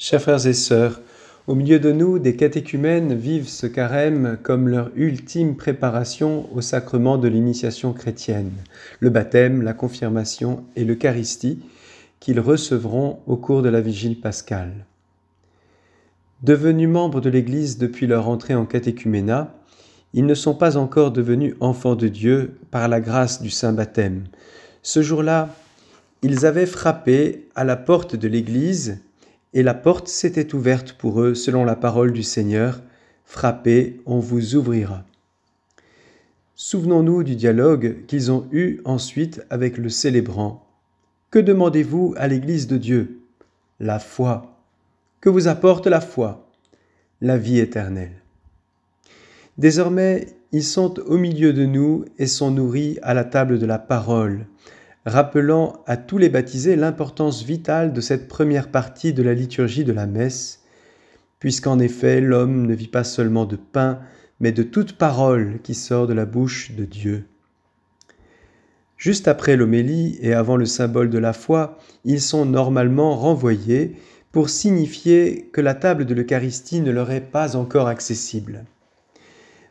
Chers frères et sœurs, au milieu de nous, des catéchumènes vivent ce carême comme leur ultime préparation au sacrement de l'initiation chrétienne, le baptême, la confirmation et l'Eucharistie qu'ils recevront au cours de la vigile pascale. Devenus membres de l'Église depuis leur entrée en catéchuménat, ils ne sont pas encore devenus enfants de Dieu par la grâce du saint baptême. Ce jour-là, ils avaient frappé à la porte de l'Église et la porte s'était ouverte pour eux selon la parole du Seigneur. Frappez, on vous ouvrira. Souvenons-nous du dialogue qu'ils ont eu ensuite avec le célébrant. Que demandez-vous à l'Église de Dieu? La foi. Que vous apporte la foi? La vie éternelle. Désormais, ils sont au milieu de nous et sont nourris à la table de la parole rappelant à tous les baptisés l'importance vitale de cette première partie de la liturgie de la messe, puisqu'en effet l'homme ne vit pas seulement de pain, mais de toute parole qui sort de la bouche de Dieu. Juste après l'homélie et avant le symbole de la foi, ils sont normalement renvoyés pour signifier que la table de l'Eucharistie ne leur est pas encore accessible.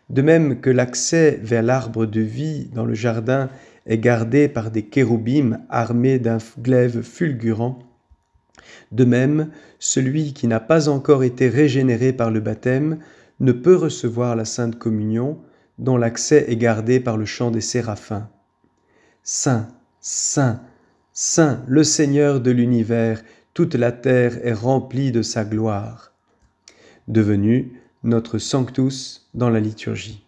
De même que l'accès vers l'arbre de vie dans le jardin est gardé par des kéroubim armés d'un glaive fulgurant. De même, celui qui n'a pas encore été régénéré par le baptême ne peut recevoir la sainte communion dont l'accès est gardé par le chant des séraphins. Saint, Saint, Saint, le Seigneur de l'univers, toute la terre est remplie de sa gloire. Devenu notre Sanctus dans la liturgie.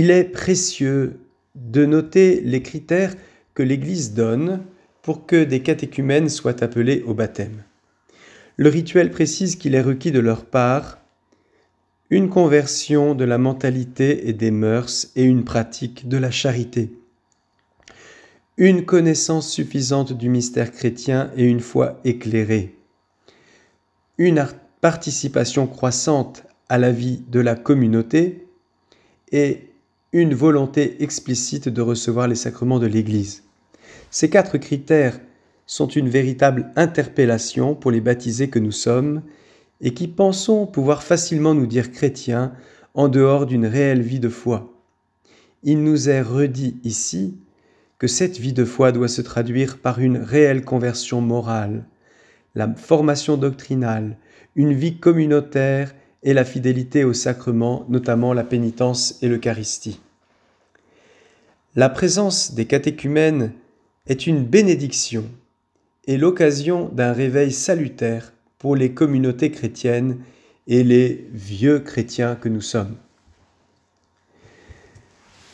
Il est précieux de noter les critères que l'Église donne pour que des catéchumènes soient appelés au baptême. Le rituel précise qu'il est requis de leur part une conversion de la mentalité et des mœurs et une pratique de la charité, une connaissance suffisante du mystère chrétien et une foi éclairée, une participation croissante à la vie de la communauté et une volonté explicite de recevoir les sacrements de l'Église. Ces quatre critères sont une véritable interpellation pour les baptisés que nous sommes et qui pensons pouvoir facilement nous dire chrétiens en dehors d'une réelle vie de foi. Il nous est redit ici que cette vie de foi doit se traduire par une réelle conversion morale, la formation doctrinale, une vie communautaire et la fidélité aux sacrements, notamment la pénitence et l'Eucharistie. La présence des catéchumènes est une bénédiction et l'occasion d'un réveil salutaire pour les communautés chrétiennes et les vieux chrétiens que nous sommes.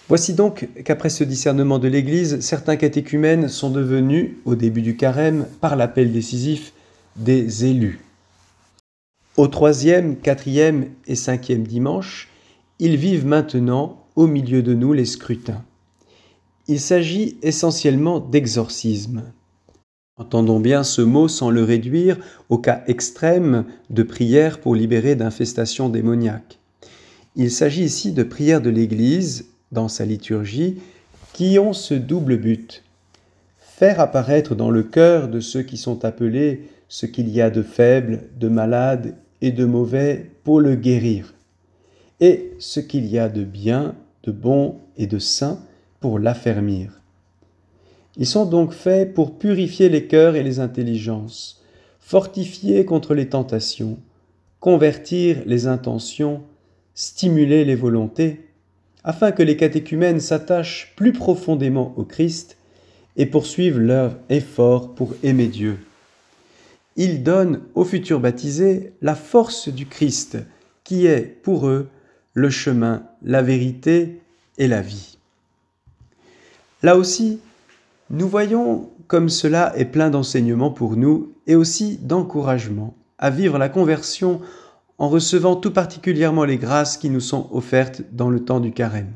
Voici donc qu'après ce discernement de l'Église, certains catéchumènes sont devenus, au début du carême, par l'appel décisif, des élus. Au troisième, quatrième et cinquième dimanche, ils vivent maintenant au milieu de nous les scrutins. Il s'agit essentiellement d'exorcisme. Entendons bien ce mot sans le réduire au cas extrême de prière pour libérer d'infestations démoniaques. Il s'agit ici de prières de l'Église, dans sa liturgie, qui ont ce double but. Faire apparaître dans le cœur de ceux qui sont appelés ce qu'il y a de faible, de malade de mauvais pour le guérir, et ce qu'il y a de bien, de bon et de saint pour l'affermir. Ils sont donc faits pour purifier les cœurs et les intelligences, fortifier contre les tentations, convertir les intentions, stimuler les volontés, afin que les catéchumènes s'attachent plus profondément au Christ et poursuivent leur effort pour aimer Dieu ils donnent aux futurs baptisés la force du Christ, qui est pour eux le chemin, la vérité et la vie. Là aussi, nous voyons comme cela est plein d'enseignements pour nous et aussi d'encouragement à vivre la conversion en recevant tout particulièrement les grâces qui nous sont offertes dans le temps du carême.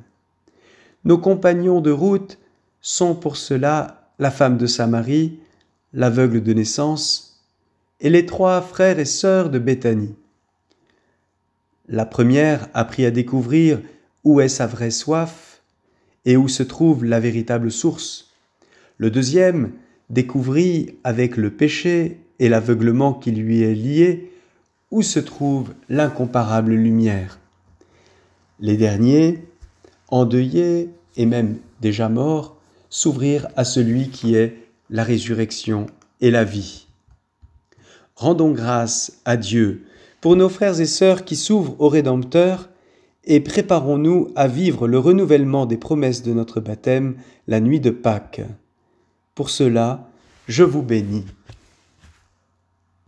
Nos compagnons de route sont pour cela la femme de Samarie, l'aveugle de naissance, et les trois frères et sœurs de Béthanie. La première apprit à découvrir où est sa vraie soif et où se trouve la véritable source. Le deuxième découvrit avec le péché et l'aveuglement qui lui est lié, où se trouve l'incomparable lumière Les derniers, endeuillés et même déjà morts, s'ouvrirent à celui qui est la résurrection et la vie. Rendons grâce à Dieu pour nos frères et sœurs qui s'ouvrent au Rédempteur et préparons-nous à vivre le renouvellement des promesses de notre baptême la nuit de Pâques. Pour cela, je vous bénis.